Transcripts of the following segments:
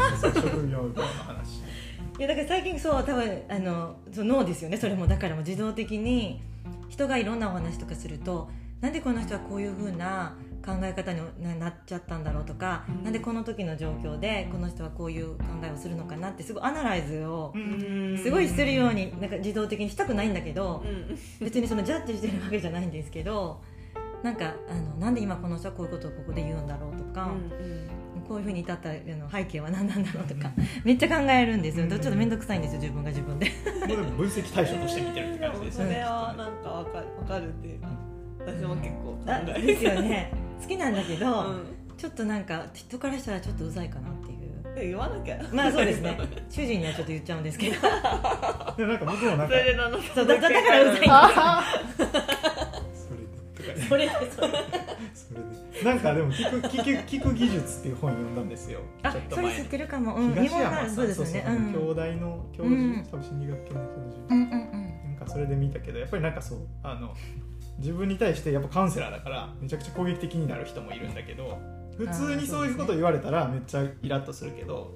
の話いやだから最近そう多分あのそう脳ですよね。それもだからもう自動的に人がいろんなお話とかするとなんでこの人はこういうふうな考え方にななっちゃったんだろうとか、うんなんでこの時の状況でこの人はこういう考えをするのかなってすごいアナライズをすごいするようになんか自動的にしたくないんだけどうん別にそのジャッジしてるわけじゃないんですけどなんかあのなんで今この人はこういうことをここで言うんだろうとか、こういうふうに至ったあの背景は何なんだろうとか めっちゃ考えるんですよ、うん。ちょっと面倒くさいんですよ自分が自分で。も うでも分析対象として見てるって感じでですよね。もそれはなんかわかるわかるっていうか私も結構考あえですよね。好きなんだけど、うん。ちょっとなんか人からしたらちょっとうざいかなっていう。で言わなきゃ。まあそうですね。主人にはちょっと言っちゃうんですけど。でなんか僕もなんそかそうだからうざいんですそれでそれでそれ。それで なんかでも聞く聞く聞く技術っていう本読んだんですよ。あちょっと前に。それ知ってるかも、うん、日東山さらそうんですね。うん。そう兄弟の教授、うん多分心理学系の教授、うんうんうん。なんかそれで見たけどやっぱりなんかそうあの自分に対してやっぱカウンセラーだからめちゃくちゃ攻撃的になる人もいるんだけど普通にそういうこと言われたらめっちゃイラッとするけど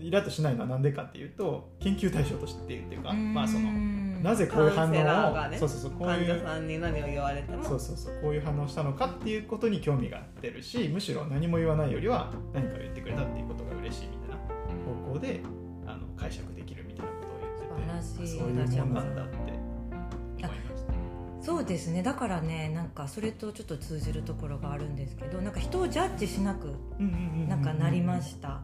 イラッとしないのはなんでかっていうと研究対象としてっていうかまあそのなぜこういう反応を、ねそうそうそうこうう者さんに何を言われても。そうそうそうこういう反応をしたのかっていうことに興味が出るしむしろ何も言わないよりは何かを言ってくれたっていうことが嬉しいみたいな方向であの解釈できるみたいなことを言ってて素晴らしいあそういうもんなんだって思いました。そうですね。だからねなんかそれとちょっと通じるところがあるんですけどなんか人をジャッジしなくなんかなりました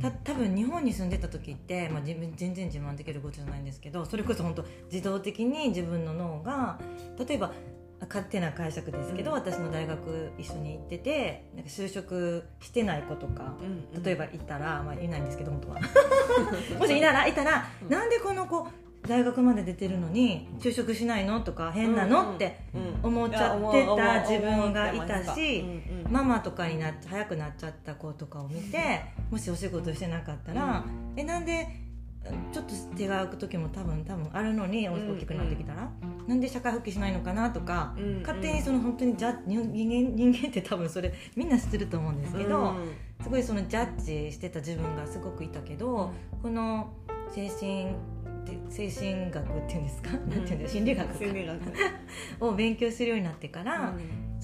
た多分日本に住んでた時って、まあ、自分全然自慢できることじゃないんですけどそれこそ本当自動的に自分の脳が例えば勝手な解釈ですけど、うん。私の大学一緒に行っててなんか就職してない子とかうんうん。例えばいたら、まあ、いないんですけど本当は。もしいたらいたら、うん。なんでこの子大学まで出てるのに就職しないの？とか変なの、って思っちゃってた自分がいたしママとかになっ早くなっちゃった子とかを見てもしお仕事してなかったら、えなんでちょっと手が空く時も多分多分あるのにうん大きくなってきたら、なんで社会復帰しないのかなとか、うん勝手にその本当にじゃ人間人間って多分それみんな知ってると思うんですけど、すごいそのジャッジしてた自分がすごくいたけど、この精神精神学っていうんですか、なんていうんですか心理学か。心理学。を勉強するようになってから、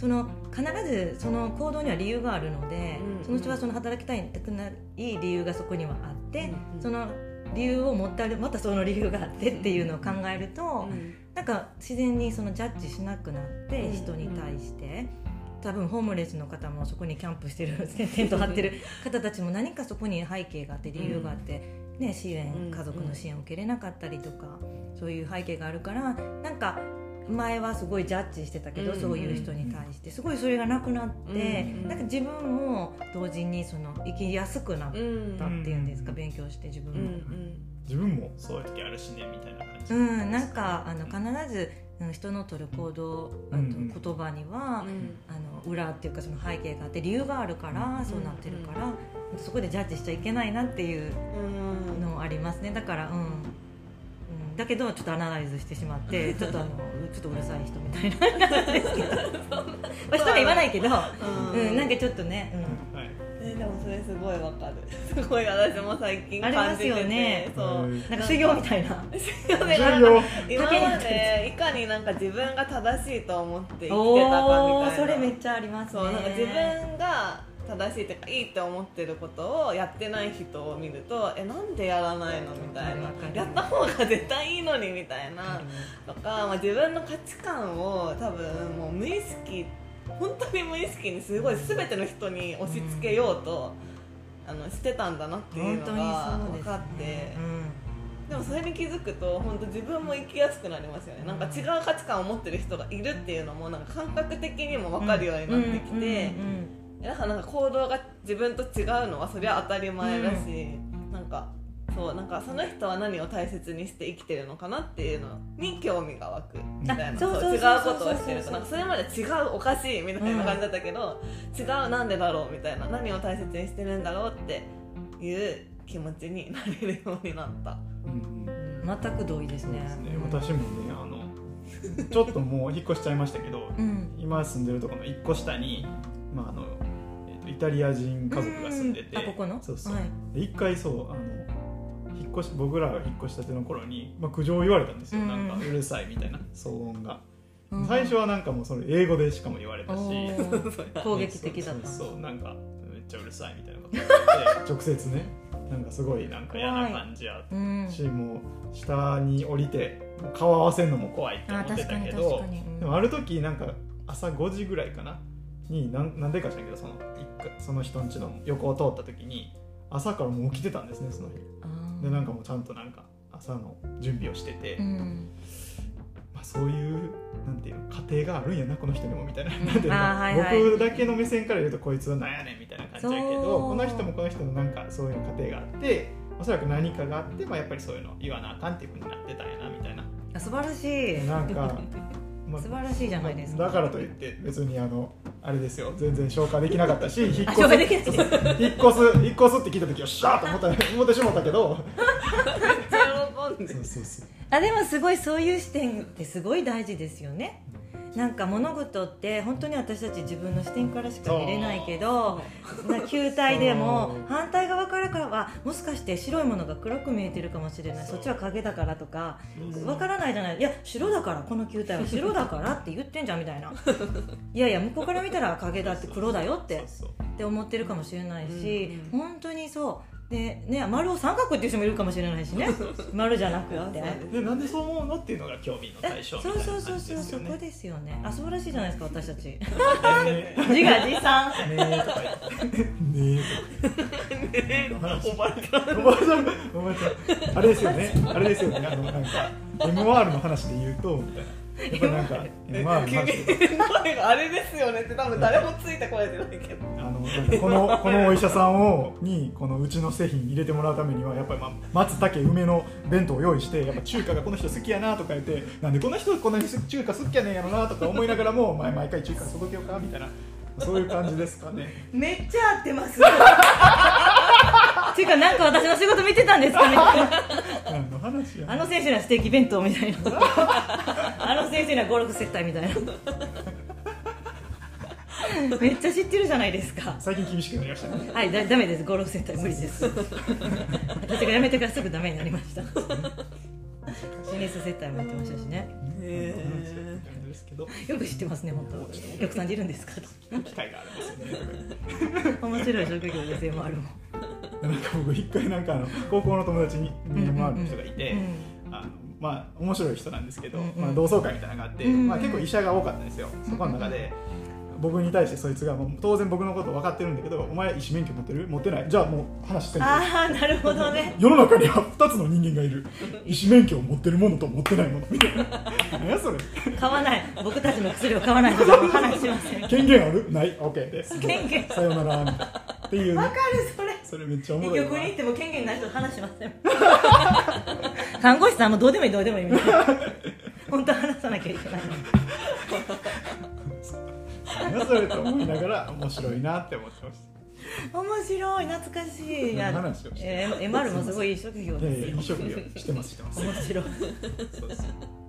その必ずその行動には理由があるので、うんその人はその働きたいくない理由がそこにはあって、その理由を持ってあるまたその理由があってっていうのを考えると、うんなんか自然にそのジャッジしなくなってうん人に対して。多分ホームレスの方もそこにキャンプしてるテント張ってる方たちも何かそこに背景があって理由があって、ね、支援うん。家族の支援を受けれなかったりとかそういう背景があるからなんか前はすごいジャッジしてたけど、うんそういう人に対して。すごいそれがなくなって、うんなんか自分も同時にその生きやすくなったってうんいうんですか、勉強して自分うんも。自分もそういう時あるしねみたいな感じ。うん、なんかあの必ずうん人の取る行動あんうん。言葉には、うん。あの裏っていうかその背景があって理由があるからそうなってるから、そこでジャッジしちゃいけないなっていううんのありますね。だからうん、うん、だけどちょっとアナライズしてしまって ちょっとあのちょっとうるさい人みたいな。なんですけど。まあ人が言わな。いけど、うんうん、なんかちょっとね、うん。はい。えでもそれすごいわかる。すごい私も最近あります感じててよねそう。うん。なんか修行みたいな。修行で重なんか要今までいかになんか自分が正しいと思って生きてたかみおたいーなそれめっちゃありますね。そうなんか自分が正しいというかいいって思ってることをやってない人を見るとえなんでやらないのみたいな。やった方が絶対いいのにみたいな。とか、まあ、自分の価値観を多分もう無意識本当に無意識にすごい全ての人に押し付けようと、あのしてたんだなっていうのが分かって。うん。でもそれに気づくと本当自分も生きやすくなりますよね。なんか違う価値観を持ってる人がいるっていうのもなんか感覚的にも分かるようになってきてだからなんか行動が自分と違うのはそりゃ当たり前だし、なんかそうなんかその人は何を大切にして生きてるのかなっていうのに興味が湧くみたいなあそうそう違うそうそうことをしてるとなんかそれまで違うおかしいみたいな感じだったけど、違うなんでだろうみたいな何を大切にしてるんだろうっていう気持ちになれるようになった。うん。全く同意ですね。ね。私もねあのちょっともう引っ越しちゃいましたけどうん。今住んでるところの1個下に、まああのイタリア人家族が住んでて。あここの？そうそう、はい。で一回そうあの引っ越し僕らが引っ越したての頃に、まあ、苦情を言われたんですよ、うん。なんかうるさいみたいな騒音が、うん。最初はなんかもうそれ英語でしかも言われたし。攻撃的だった。そうなんかめっちゃうるさいみたいなこと言われて。直接ねなんかすごいなんか嫌な感じやうん。し、もう下に降りて顔合わせるのも怖いって思あってたけど。でもある時なんか朝5時ぐらいかなになんなんでか知らんけどそのその人ん家の横を通った時に朝からもう起きてたんですねその日。でなんかもうちゃんとなんか朝の準備をしてて、うん。まあ、そういうなんていうの家庭があるんやなこの人にもみたいな,、ん。なんていうの、はいはい。僕だけの目線から言うとこいつはなんやねんみたいな感じやけどこの人もこの人のなんかそういう家庭があっておそらく何かがあって、まあ、やっぱりそういうの言わなあかんっていうふうになってたんやなみたいな。あ素晴らしい。なんか、まあ素晴らしいじゃないですか。だからといって別にあのあれですよ。全然消化できなかったし 引っ越す。引っ越す引っ越すって聞いた時はシャーと思った。思ってしまったけど。あでもすごいそういう視点ってすごい大事ですよねなんか物事って本当に私たち自分の視点からしか見れないけどな球体でも反対側からからはもしかして白いものが黒く見えてるかもしれない。そっちは影だからとかわからないじゃない。いや白だからこの球体は白だからって言ってんじゃんみたいな。いやいや向こうから見たら影だって黒だよってって思ってるかもしれないし、う本当にそうでね丸を三角っていう人もいるかもしれないしね。丸じゃなくって。でなんでそう思うのっていうのが興味のえ対象みそたいうな感そうそうそうじですよね。そこですよね。あ素晴らしいじゃないですか私たち。ね自画自賛。えねえとか言って。ねえとかおばちゃんおばあちゃんおばあちゃん。あれですよね。あれですよね。あのなんか MR の話で言うとみたいなやっぱりなんか話で声があれですよね。って多分誰もついてこれてないけど。あのなんかこのこのお医者さんをにこのうちの製品入れてもらうためにはやっぱり、まあ、松茸梅の弁当を用意してやっぱ中華がこの人好きやなとか言ってなんでこの人こんなに中華好きやねんやろなとか思いながらも、まあ、毎回中華届けようかみたいなそういう感じですかね。めっちゃ合ってますっていうかなんか私の仕事見てたんですかみたいな何の話やあの先生にはステーキ弁当みたいな。あの先生にはゴルフ接待みたいな。めっちゃ知ってるじゃないですか。最近厳しくなりましたね。はいだダメです。ゴルフ接待無理です。私が辞めてからすぐダメになりました。テニス接待もやってましたしね。へ感じですけどよく知ってますね本当。お客さんでいるんですか？と機会があるんですよね。面白い職業ですよもあるもんなんか僕一回なんかあの高校の友達に MR の人がいて、うんあのまあ面白い人なんですけど、まあ、同窓会みたいなのがあって、まあ、結構医者が多かったんですよそこの中で、僕に対してそいつがもう当然僕のこと分かってるんだけどお前医師免許持ってる？持ってない？じゃあもう話してんああなるほどね。世の中には2つの人間がいる。医師免許を持ってるものと持ってないもの。みたいな。何やそれ？買わない。僕たちの薬を買わないと話しません。権限ある？ない？OK です権限。さよなら。っていう。ねわかるそれそれめっちゃおもろいなに行っても権限ない人と話しません。看護師さんもどうでもいいどうでもいいみたいな。本当は話さなきゃいけないそれと思いながら面白いなって思ってました。面白い懐かしい。何の話をしてえー、MR もすごいいい職業ですよ。や飲食業。してますしてます。面白い。そうです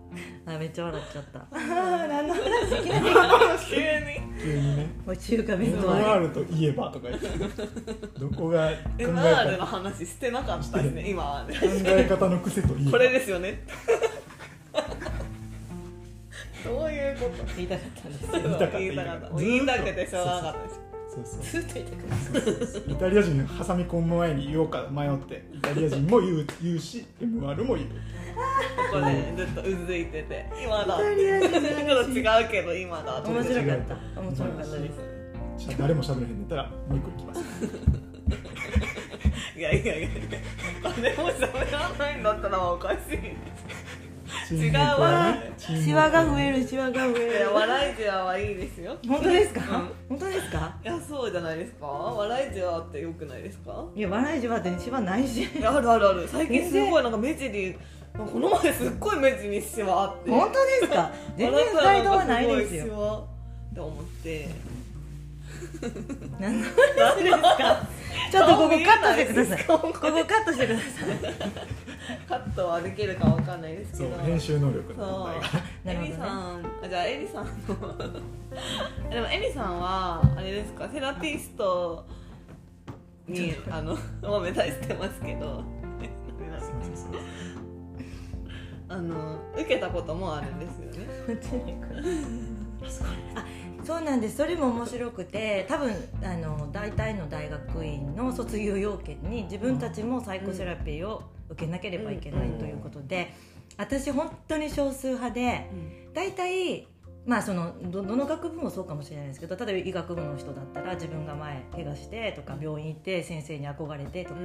あめっちゃ笑っちゃった。何の話？急に。急にね。もう中華弁当。あ MR といえばとか言って。どこが考え MR のた話してなかったですね今はね。考え方の癖といえば。これですよね。どういうこと？言いたかったんです言いたかった。言いたくてしょうがなかった。ですそうそう。ずっと言いたかったイタリア人挟み込む前に言おうか迷って。イタリア人も言う言うし MR も言う。ここでずっとうずいてて今だって。イタリア人の話。ちょっと違うけど今だって面白かった面白かったです。し誰も喋れへんねったらもう一個いきます。いやいやいや。誰も喋らないんだったらおかしい違うわ。シワが増えるシワが増いやえる笑いじわはいいですよ。本当ですか、うん。本当ですか？いやそうじゃないですか。笑いじわってよくないですか？いや笑いじわってシワないし。いやあるあるある。最近すごいなんか目尻この前すっごい目尻にシワあって。本当ですか？全然不快度はないですよ。笑って思って何ですかちょっとここカットしてくださいここカットしてください カッットはできるかわかんないですけど。編集能力の問題が。エリさんあじゃあエリさんの。でもエリさんはあれですかセラピストにあのを目指してますけど。あの受けたこともあるんですよねそうなんです。それも面白くて多分あの大体の大学院の卒業要件に自分たちもサイコセラピーを受けなければいけないということで、私本当に少数派で大体まあそのどどの学部もそうかもしれないですけど例えば医学部の人だったら自分が前怪我してとか病院行って先生に憧れてとか、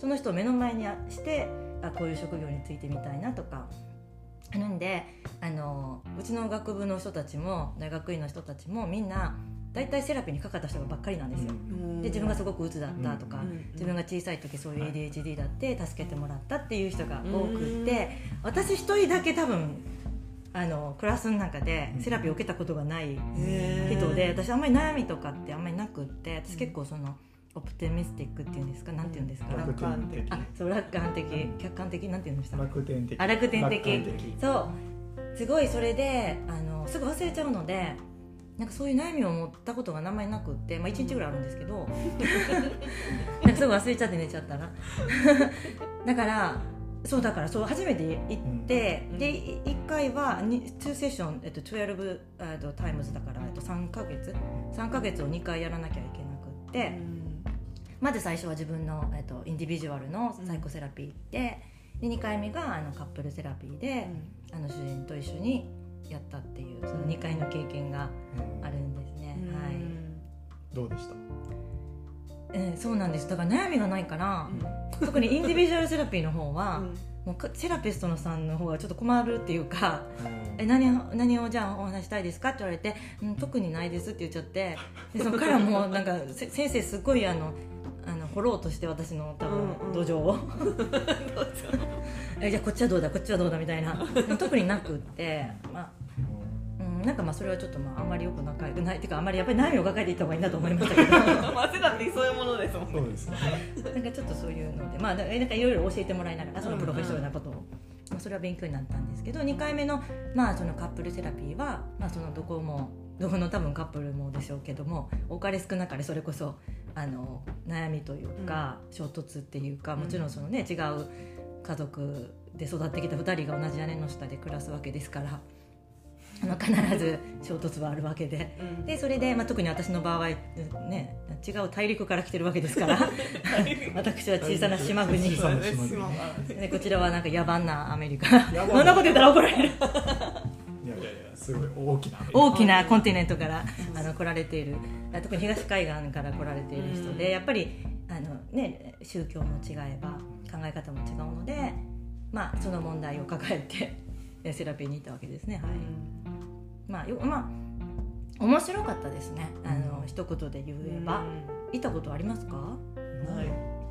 その人を目の前にしてあこういう職業についてみたいなとかあるんであのうちの学部の人たちも大学院の人たちもみんな大体セラピーにかかった人ばっかりなんですよ。で自分がすごく鬱だったとか、うん。自分が小さい時そういう ADHD だって助けてもらったっていう人が多くって、私一人だけ多分あのクラスの中でセラピーを受けたことがない人で私あんまり悩みとかってあんまりなくって私結構そのオプティミスティックっていうんですか？なんて言うんですか、楽天的。あそう楽観的。客観的。なんて言うんでした？楽天的。あ楽天的。楽的。そう。すごいそれであのすぐ忘れちゃうのでなんかそういう悩みを持ったことがあんまなくって、まあ、1日ぐらいあるんですけど なんかすぐ忘れちゃって寝ちゃったら。だからそうだからそう初めて行って、うん。で1回は2セッション、えっと、12えっと times だから、えっと、3ヶ月。3ヶ月を2回やらなきゃいけなくって、まず最初は自分の、えっと、 individual のサイコセラピーで,、で2回目があのカップルセラピーで、あの主人と一緒にやったっていうその2回の経験がうんあるんですね、はい、どうでした？えーそうなんです。だから悩みがないから、特にインディビジュアルセラピーの方は、もうかセラピストのさんの方がちょっと困るっていうか「え何を何をじゃあお話したいですか?」って言われて「うん特にないです」って言っちゃってでそこからもうなんかせ先生すごいあのあの掘ろうとして私の多分土壌を、えじゃあこっちはどうだ？こっちはどうだ？みたいな。特になくって。まあうん、なんかまあそれはちょっとまああんまりよく仲良くない。っていうかあんまりやっぱり悩みを抱えていった方がいいなと思いましたけど。な んまあセラピーそういうものですもんね。そうですね。かちょっとそういうので。まあなんかなんかいろいろ教えてもらいながらそのプロフェッショナルなことを、まあ、それは勉強になったんですけど2回目の,、まあそのカップルセラピーは、まあ、そのどこもどこの多分カップルもでしょうけども多かれ少なかれそれこそあの悩みというか、衝突っていうかもちろんそのね違う家族で育ってきた2人が同じ屋根の下で暮らすわけですから。あの必ず衝突はあるわけで。うん。でそれで、まあ、特に私の場合、ね、違う大陸から来てるわけですから 私は小さな島国。こちらはなんか野蛮なアメリカ。そん なこと言ったら怒られるすごい大きな大きなコンティネントからあの来られている。特に東海岸から来られている人で、うん。やっぱりあの、ね、宗教も違えば考え方も違うので、まあ、その問題を抱えてえ セラピーに行ったわけですね。はい。まあよまあ面白かったですね。あの一言で言えば、行ったことありますか？ない。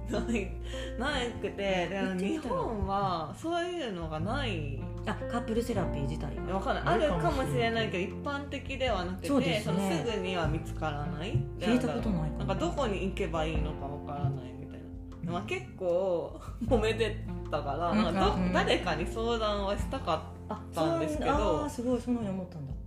ない。ないくてで日本はそういうのがないあカップルセラピー自体が。わかんない。あるかもしれないけど一般的ではなくてそうですね。のすぐには見つからない。聞いたことないかも。なんかどこに行けばいいのかわからないみたいな、まあ、結構揉めてたからなんかどうんうん。誰かに相談はしたかっあたんですけど。あーすごいそのように思ったんだ。た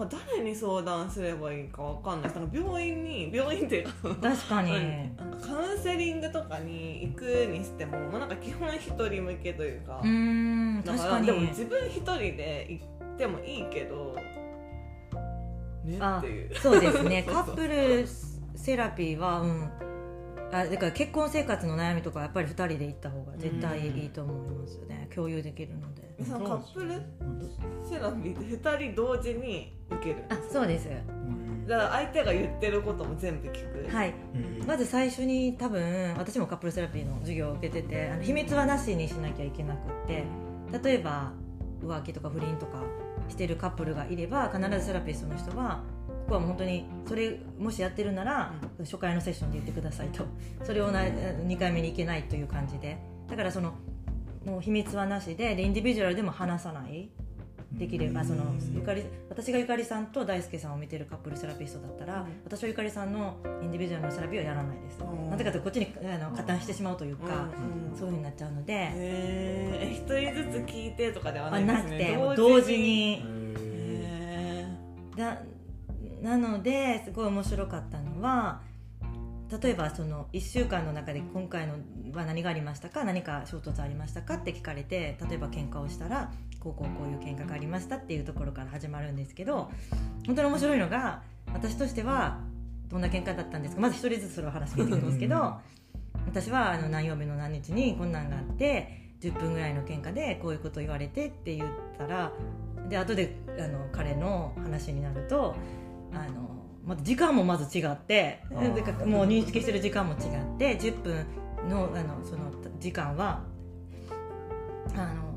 なんか誰に相談すればいいかわかんない。なんか病院に病院っていうか確かに、なんかカウンセリングとかに行くにしても、まあ、なんか基本一人向けというか、うーん確からにでも自分一人で行ってもいいけどねあっていう。そうですね。カップルセラピーはうんあだから結婚生活の悩みとかやっぱり2人で行った方が絶対いいと思いますよね、共有できるので。そのカップルセラピーって2人同時に受ける。あそうです。だから相手が言ってることも全部聞く、はい。まず最初に多分私もカップルセラピーの授業を受けててあの秘密はなしにしなきゃいけなくって例えば浮気とか不倫とかしてるカップルがいれば必ずセラピストの人ははもう本当にそれもしやってるなら初回のセッションで言ってくださいと。それをな2回目に行けないという感じで。だからそのもう秘密はなしででインディビジュアルでも話さない。できればそのゆかり私がゆかりさんと大輔さんを見てるカップルセラピストだったら、私はゆかりさんのインディビジュアルのセラピーはやらないです、なぜかというとこっちにあの加担してしまうというか、そういうふうになっちゃうので。へえ一人ずつ聞いてとかではないですね。なくて。同時に。だなのですごい面白かったのは例えばその1週間の中で今回のは何がありましたか何か衝突ありましたかって聞かれて例えば喧嘩をしたらこうこうこういう喧嘩がありましたっていうところから始まるんですけど本当に面白いのが私としてはどんな喧嘩だったんですかまず一人ずつそれを話聞いてくるんですけど私はあの何曜日の何日にこんなんがあって10分ぐらいの喧嘩でこういうこと言われてって言ったらで後であの彼の話になるとあのま時間もまず違ってもう認識してる時間も違って10分のあのその時間はあの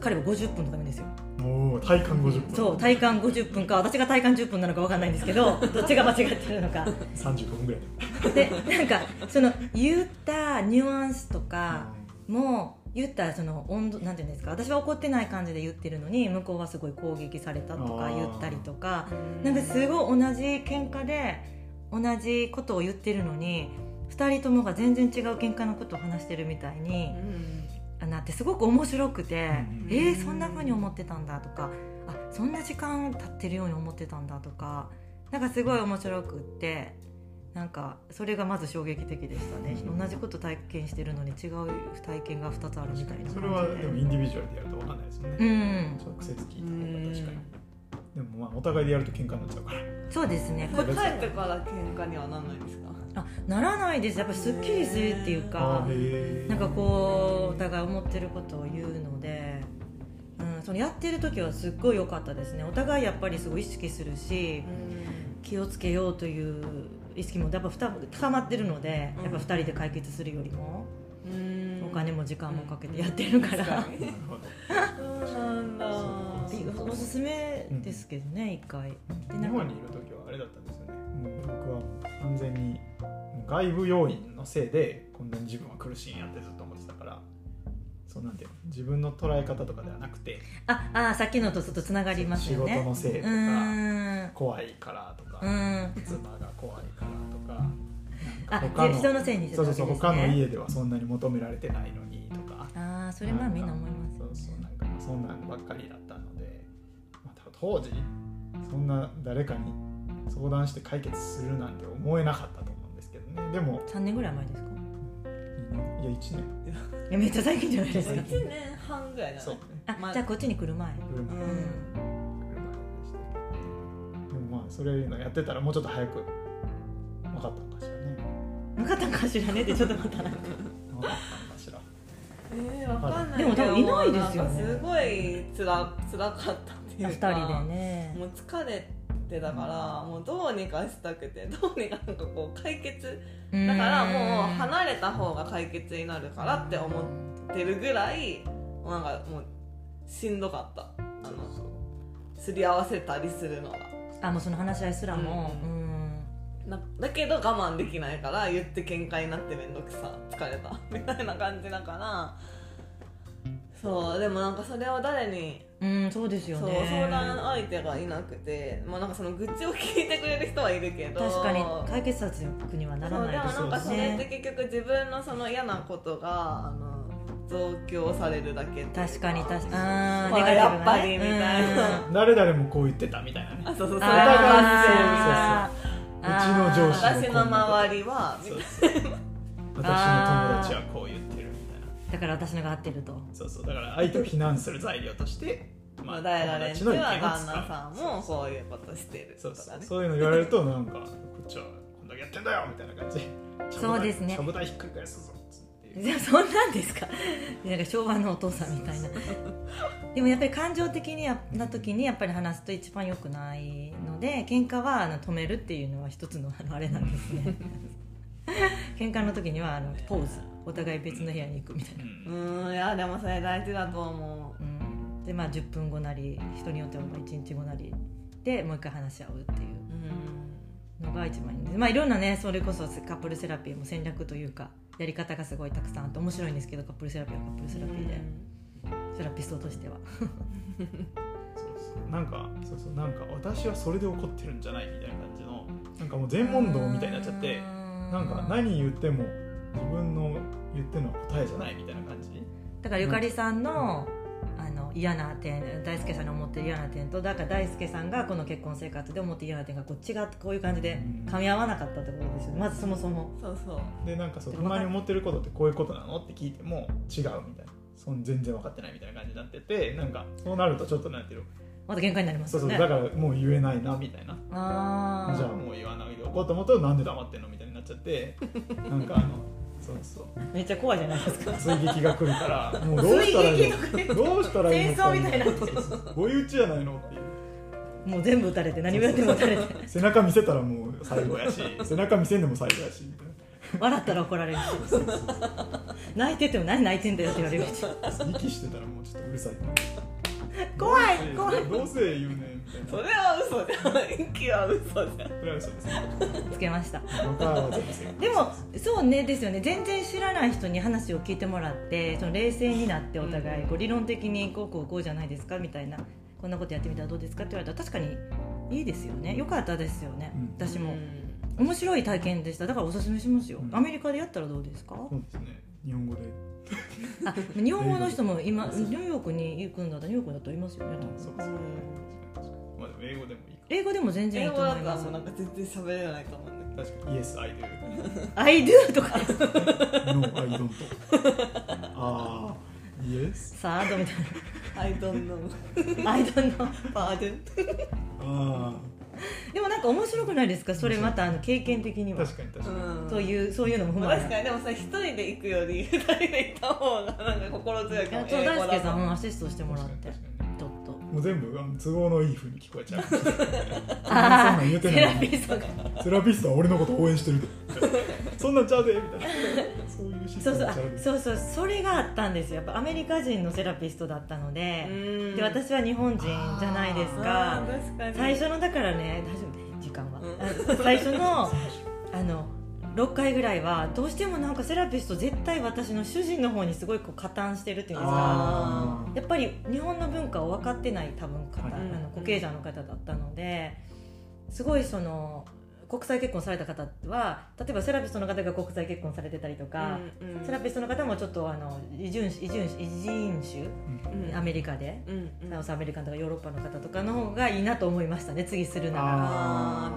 彼は50分とか言うんですよ。お体感50分。そう体感50分か私が体感10分なのか分かんないんですけど どっちが間違ってるのか。35分ぐらい。でなんかその言ったニュアンスとかも言ったらその温度なんていうんですか私は怒ってない感じで言ってるのに向こうはすごい攻撃されたとか言ったりとかなんかすごい同じ喧嘩で同じことを言ってるのに2人ともが全然違う喧嘩のことを話してるみたいに、うん、なってすごく面白くて、うん、えー、そんなふうに思ってたんだとかあそんな時間経ってるように思ってたんだとかなんかすごい面白くってなんかそれがまず衝撃的でしたね、同じこと体験してるのに違う体験が2つあるみたいなそれはでもインディビジュアルでやると分かんないですよね、うん、直接聞いた方が確かに。でもまあお互いでやると喧嘩になっちゃうから。そうですね。これ帰ってから喧嘩にはならないですか？あならないです。やっぱりすっきりするっていうかなんかこうお互い思ってることを言うので、うん、そのやってる時はすっごい良かったですね。お互いやっぱりすごい意識するし気をつけようという意識もやっぱ高まってるので、やっぱ2人で解決するよりも、お金も時間もかけてやってるから、おすすめですけどね、一回。日本にいる時はあれだったんですよね。僕は完全に外部要因のせいでこんなに自分は苦しいんやってずっと思ってたそうなんていう自分の捉え方とかではなくて。ああさっきのとちょっとつながりますよね。仕事のせいとか怖いからとか妻が怖いからとかあ人のせいにそうそうそう他の家ではそんなに求められてないのにとか。ああそれまあみんな思いますそうそうなんかそんなんばっかりだったので、まあ、当時そんな誰かに相談して解決するなんて思えなかったと思うんですけどね。でも3年ぐらい前ですか？いや1年めっちゃ最近じゃないですか。1年半ぐらいだね。あ、まあ、じゃあこっちに来る前。来る前、うん。それのやってたらもうちょっと早く分かったんかしらね。分かったんかしらねってちょっとまた分かったんかしら。えー、分かんないでも多分いないですよね。すごいつらつらかったっていうか。2人でね。もう疲れてだから、もうどうにかしたくて どうにかなんかこう解決だからもう離れた方が解決になるからって思ってるぐらいなんかもうしんどかった。あのすり合わせたりするのが。あもうその話し合いすらも、うん、なだけど我慢できないから言って喧嘩になって面倒くさ疲れた。みたいな感じだから。そうでもなんかそれを誰にうんそうですよね。相談相手がいなくて、まあ、なんかその愚痴を聞いてくれる人はいるけど。確かに解決策にはならないですよね。でもなんかそれって結局自分のその嫌なことがあの増強されるだけ確かに確かに。あ、まあ、やっぱりみたいな。誰々もこう言ってたみたいなね。あそうそうそう。お互いうちの上司私の周りはそうそう私の友達はこう言ってだから私のが合ってると。そうそうだから相手を非難する材料としてまあ、誰々には旦那さんもこういうことしてるとか、ね、そうそういうの言われるとなんかこっちはこんだけやってんだよみたいな感じ。そうですね。ちゃぶ台ひっくり返すぞじゃあそんなんですか。なんか昭和のお父さんみたいな。でもやっぱり感情的にな時にやっぱり話すと一番よくないので喧嘩はあの止めるっていうのは一つのあのあれなんですね。喧嘩の時にはあのポーズお互い別の部屋に行くみたいな。うん。いやでもそれ大事だと思う、うん、でまあ10分後なり人によっては1日後なりでもう一回話し合うっていう、のが一番いいまあいろんなねそれこそカップルセラピーも戦略というかやり方がすごいたくさんあって面白いんですけどカップルセラピーはカップルセラピーで、セラピストとしては。そうでそうなんかそうそうなんか私はそれで怒ってるんじゃないみたいな感じのなんかもう全問答みたいになっちゃってなんか何言っても自分の言ってるのは答えじゃないみたいな感じ？だからゆかりさんの、あの嫌な点大輔さんの思ってる嫌な点とだから大輔さんがこの結婚生活で思ってる嫌な点がこう違ってこういう感じで噛み合わなかったってことですよ。ねまずそもそも。そうそう。でなんかそうたまに思ってることってこういうことなのって聞いても違うみたいな。そん全然分かってないみたいな感じになっててなんかそうなるとちょっとなんていうの？また喧嘩になりますそうよね。そうだからもう言えないなみたいな。あじゃあもう言わないでおこうと思うとなんで黙ってんのみたいになっちゃって。なんかあのそうそう。めっちゃ怖いじゃないですか。追撃が来るから。もうどうしたらいいの？どうしたらいいの？戦争みたいにな追い打ちじゃないのっていう。もう全部撃たれて何もやっても撃たれて。背中見せたらもう最後やし 背中見せんでも最後やしみたいな。笑ったら怒られる。し泣いてても何泣いてんだよって言われる。し息してたらもうちょっとうるさい。怖い怖い。どうせ言うねんそれは嘘じゃん。息は嘘じゃん。それは嘘ですつけましたでもそうねですよね。全然知らない人に話を聞いてもらってその冷静になってお互いこう理論的にこうこうこうじゃないですかみたいな。こんなことやってみたらどうですかって言われたら確かにいいですよね。よかったですよね、うん。私も。面白い体験でした。だからおすすめしますよ、うんアメリカでやったらどうですか、そうですね。日本語で。あ日本語の人も今ニューヨークに行くんだったらニューヨークだといますよね多分。そうですね。まあでも英語でもいいか英語でも。全然いいと英語だ思いますうなんか全然喋れないと思うんだけ確かに。Yes I do. I do とか。No I don't. ああ Yes サードみたいど I don't know な I don't know. Pardon. あでもなんか面白くないですか？それまたあの経験的にあは。確かに確かに、うんそういうそういうのも踏ままえあ確かに。でもさ一人で行くより二人で行った方がなんか心強いかも。そう大輔さんアシストしてもらって。確かに確かに。ちょっともう全部都合のいい風に聞こえちゃう。そんあなん言うてセラないのに。ピストがセラピストは俺のこと応援してるでそんなんちゃうでみたいな。そういうシステそうそうあムちゃう。でそうそう。それがあったんですよ。やっぱアメリカ人のセラピストだったので。うん。で私は日本人じゃないですあかー確かに。最初のだからね大丈夫。時間は、うん。あ最初の あの6回ぐらいはどうしてもなんかセラピスト絶対私の主人の方にすごいこう加担してるっていうんですかあやっぱり日本の文化を分かってない多分方、はい。あの後継者の方だったのですごいその国際結婚された方は例えばセラピストの方が国際結婚されてたりとか、うんうん。セラピストの方もちょっとあの移住移住移人種、うん。アメリカで、うんうん。 South American とかヨーロッパの方とかの方がいいなと思いましたね次するな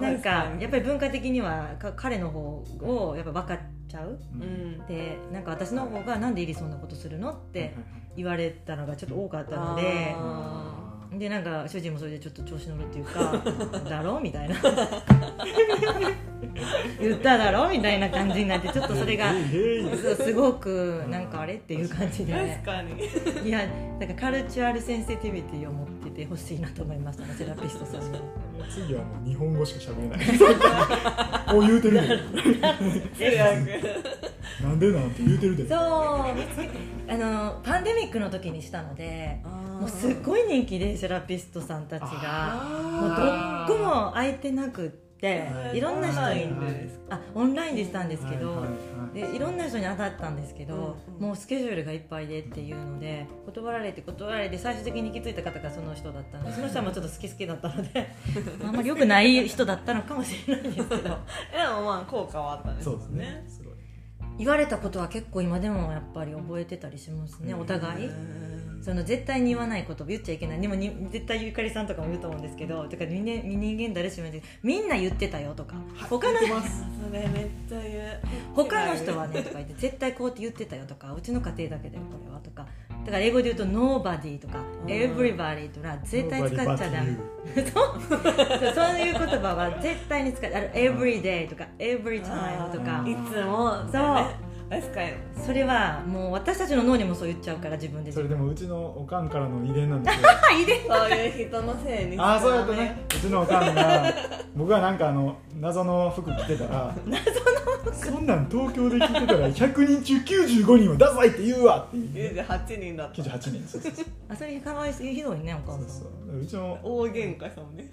ら。なんかやっぱり文化的にはか彼の方をやっぱ分かっちゃう。うん。うんでなんか私の方がなんでイリそんなことするのって言われたのがちょっと多かったのであでなんか主人もそれでちょっと調子乗るっていうか だろみたいな。言っただろみたいな感じになってちょっとそれがすごくなんかあれっていう感じで。確かに。いやなんか cultural sensitivity を持っててほしいなと思いましたねセラピストさんには。次はもう日本語しか喋れない。こう言うてるでなんでなんて言うてるで。そう。あのパンデミックの時にしたのでもうすっごい人気でセラピストさんたちが。もうどあっこも空いてなくってはい。いろんな人にあオンラインでしたんですけど、でいろんな人に当たったんですけど、もうスケジュールがいっぱいでっていうので断られて断られて最終的に行き着いた方がその人だったのでその人はもうちょっと好き好きだったので あんまり良くない人だったのかもしれないんですけど。でもまあ効果はあったんですそうですね。すごい言われたことは結構今でもやっぱり覚えてたりしますねお互い。その絶対に言わないこと言っちゃいけない。でもに絶対ゆかりさんとかも言うと思うんですけどてか人間人間誰しも言うみんな言ってたよとか。他の それめっちゃ言う。他の人はねとか言って絶対こうって言ってたよとか うちの家庭だけだよこれはとか。だから英語で言うと nobody とかうん。everybody とか絶対使っちゃダメ。そう。そういう言葉は絶対に使う。あの everyday とか every あ time とー。かいつもそうそれはもう私たちの脳にもそう言っちゃうから自分で。それでもうちのおかんからの遺伝なんですよ。遺伝。そういう人のせいに。ああそうやったね。うちのおかんが僕がなんかあの謎の服着てたら謎の服そんなん東京で着てたら100人中95人はダサいって言うわって言う。98人だった。98人。そうそうそう。あそれかわいそうひどいねお母さん。そうそうう。ちの大喧嘩したもんね。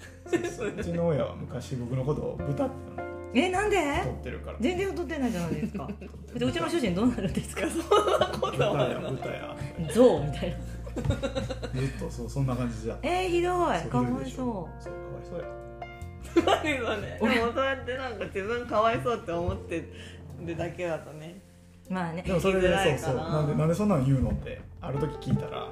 うちの親は昔僕のことを豚って呼んでえなんで？撮ってるから。全然太ってないじゃないですか。でうちの主人どうなるんですか？そんなこと豚は。ないや豚や象みたいな。ずっとそうそんな感じじゃえー、ひどい。そうかわいひどいでしょ。そそうかわいそうや。何それ？でもそうやってなんか自分かわいそうって思ってるだけだとね。うまあねでもそれでそうかなそうなんでなんでそんなの言うのってある時聞いたら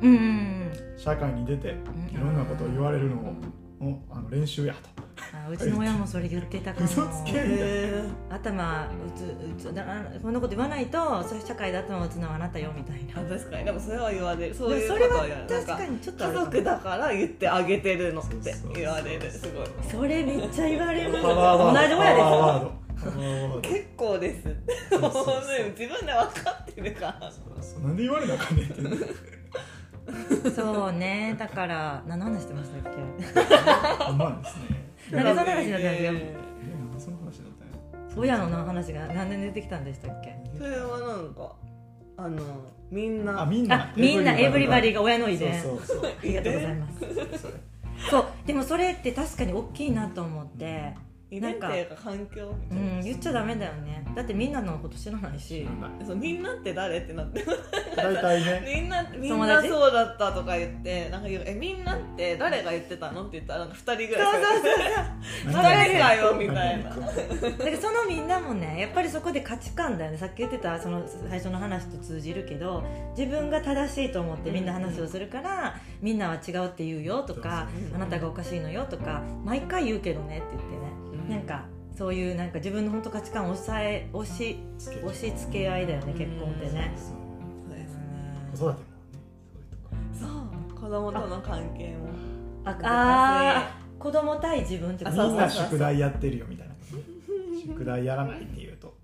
うんうんうん。社会に出ていろんなことを言われるのをもうあの練習やとあうちの親もそれ言ってたかも嘘つけ。へ頭打つ打つだあこんなこと言わないとそういう社会で頭打つのはあなたよみたいな。あ確かに。でもそれは言われる。そういうそれはことは言われる。確かにちょっとあ家族だから言ってあげてるのって言われる。すごい。それめっちゃ言われる。同じ親です結構です。そうそうそう。もうね自分で分かってるから。そうなんで言われなあかんねんって。ねそうね。だから何の話してましたっけ？まですねなんでそんな話になったんですかえなんでその話だったんや親の話が何で出てきたんでしたっけ？それはなんかあのみんな。あみんな。あみんなエブリバディが。親の遺伝そうそうそう。ありがとうございます。そうでもそれって確かに大きいなと思ってイベントっていうか環境みたいな。うん言っちゃダメだよね。だってみんなのこと知らないし。そうみんなって誰ってなって。大体ね。みんなみんなそうだったとか言ってなんか言うえみんなって誰が言ってたの？って言ったらなんか2人ぐらい。そうそうそう2 人かよみたいな。だからそのみんなもねやっぱりそこで価値観だよね。さっき言ってたその最初の話と通じるけど自分が正しいと思ってみんな話をするから、みんなは違うって言うよとか、そうそう。あなたがおかしいのよとか毎回言うけどねって言ってね、うんなんかそういうなんか自分の本当価値観を抑え押しつけ押し付け合いだよね結婚ってね、そうそうですね。子育てもねそういうとこそう。子供との関係も。ああー子供対自分ってこと？みんな宿題やってるよみたいな。宿題やらないっていうと。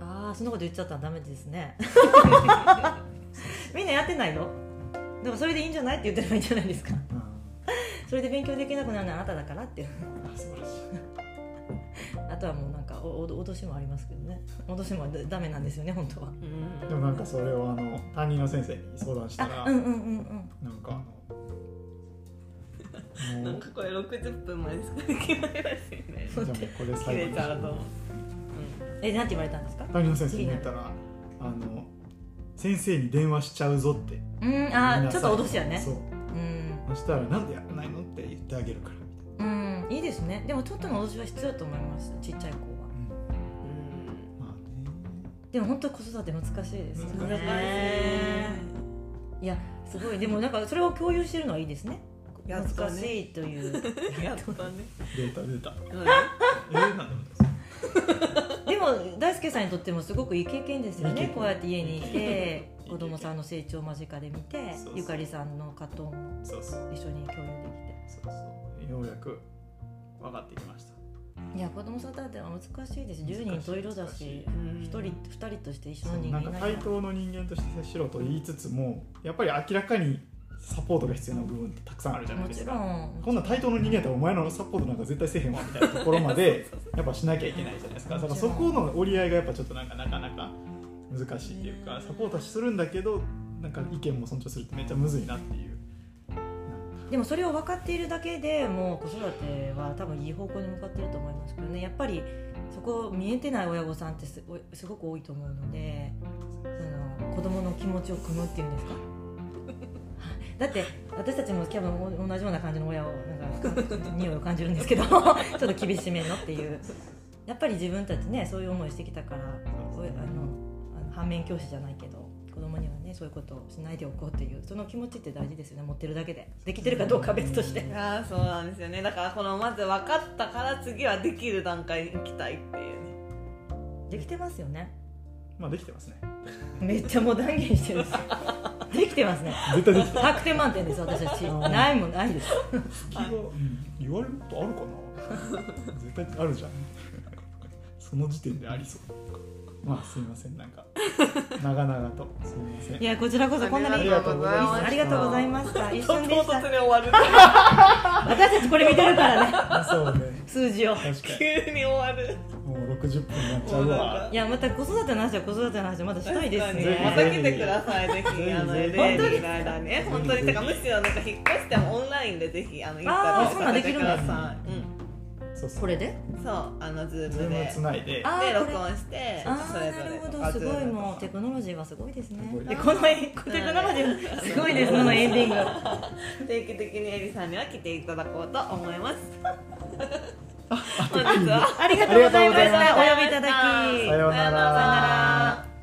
ああそんなこと言っちゃったらダメですね。みんなやってないの？でもそれでいいんじゃない？って言ってればいいんじゃないですか。うん。それで勉強できなくなるのはあなただからっていう。あ素晴らしいあとはもうなんかおお脅しもありますけどね。脅しもダダメなんですよね本当は。うん。でもなんかそれをあの担任の先生に相談したらあうんうんうんうん。なんかあの なんかこれ60分までしか？できないらしいね。じゃあもうこれ切最後にえなんて言われたんですか？担任の先生に言ったらあの先生に電話しちゃうぞって。うん。あーちなさいょっと脅しやね。そう。うん。そしたらなんでやらないの？って言ってあげるからですね。でもちょっとの脅しは必要だと思います。ちっちゃい子は。まあね。でも本当子育て難しいです。難しい。やすごい。でもなんかそれを共有してるのはいいですね。やっとね。難しいという。いやっとね。出た出たうん。えー、なんでもないですでも大輔さんにとってもすごくいい経験ですよね。こうやって家にいて子供さんの成長を間近で見てそうそう。ゆかりさんの葛藤も一緒に共有できて。そうそう。ようやく分かってきました。いや子供育ては難しいです。10人十色だしうん1人2人として一緒の人なんか対等の人間として接しろと言いつつもやっぱり明らかにサポートが必要な部分ってたくさんあるじゃないもちろですかん。こんな対等の人間やったらお前のサポートなんか絶対せえへんわみたいなところまでやっぱしなきゃいけないじゃないですかだからそこの折り合いがやっぱちょっとなんかなかなか難しいっていうかサポートはするんだけどなんか意見も尊重するってめっちゃむずいなっていうでもそれを分かっているだけでもう子育ては多分いい方向に向かってると思いますけどね。やっぱりそこ見えてない親御さんってすごいすごく多いと思うのでその子供の気持ちを汲むっていうんですか？だって私たちも多分同じような感じの親をなんか 匂いを感じるんですけど ちょっと厳しめのっていう。やっぱり自分たちねそういう思いしてきたからあのあの反面教師じゃないけど子供にはねそういうことをしないでおこうっていうその気持ちって大事ですよね。持ってるだけで。できてるかどうかは別として。いやーそうなんですよね。だからこのまず分かったから次はできる段階に行きたいっていうね。できてますよね。まあできてますね。めっちゃもう断言してるんですよ。できてますね。絶対できて100点満点です私たち。ないもんないです。言われることあるかな？絶対あるじゃん。その時点でありそうまあすいません。なんか長々と。すいません。いやこちらこそこんなにありがとうございました。ありがとうございました一唐瞬でした。突に終わる。私たちこれ見てるからね。あそうね。数字を。急に終わる。にもう60分になっちゃうわ。いやまた子育ての話は子育ての話はまたしたいですね。また来てくださいぜひあのぜ LA ひにいる間ね。本当に。てかむしろなんか引っ越してもオンラインでぜひあのインタビューあーそんなんできるんだ。させてくださいうん。そうそう。これで？そうあのズームムでつないで。あで録音してそれぞれなるほど。あすごいもうテクノロジーはすごいですね。でこのテクノロジーすごい。ですこのエンディング。定期的にエリさんには来ていただこうと思います。本日は。ありがとうございましありがとうございました。お呼びいただき。さようなら。さようなら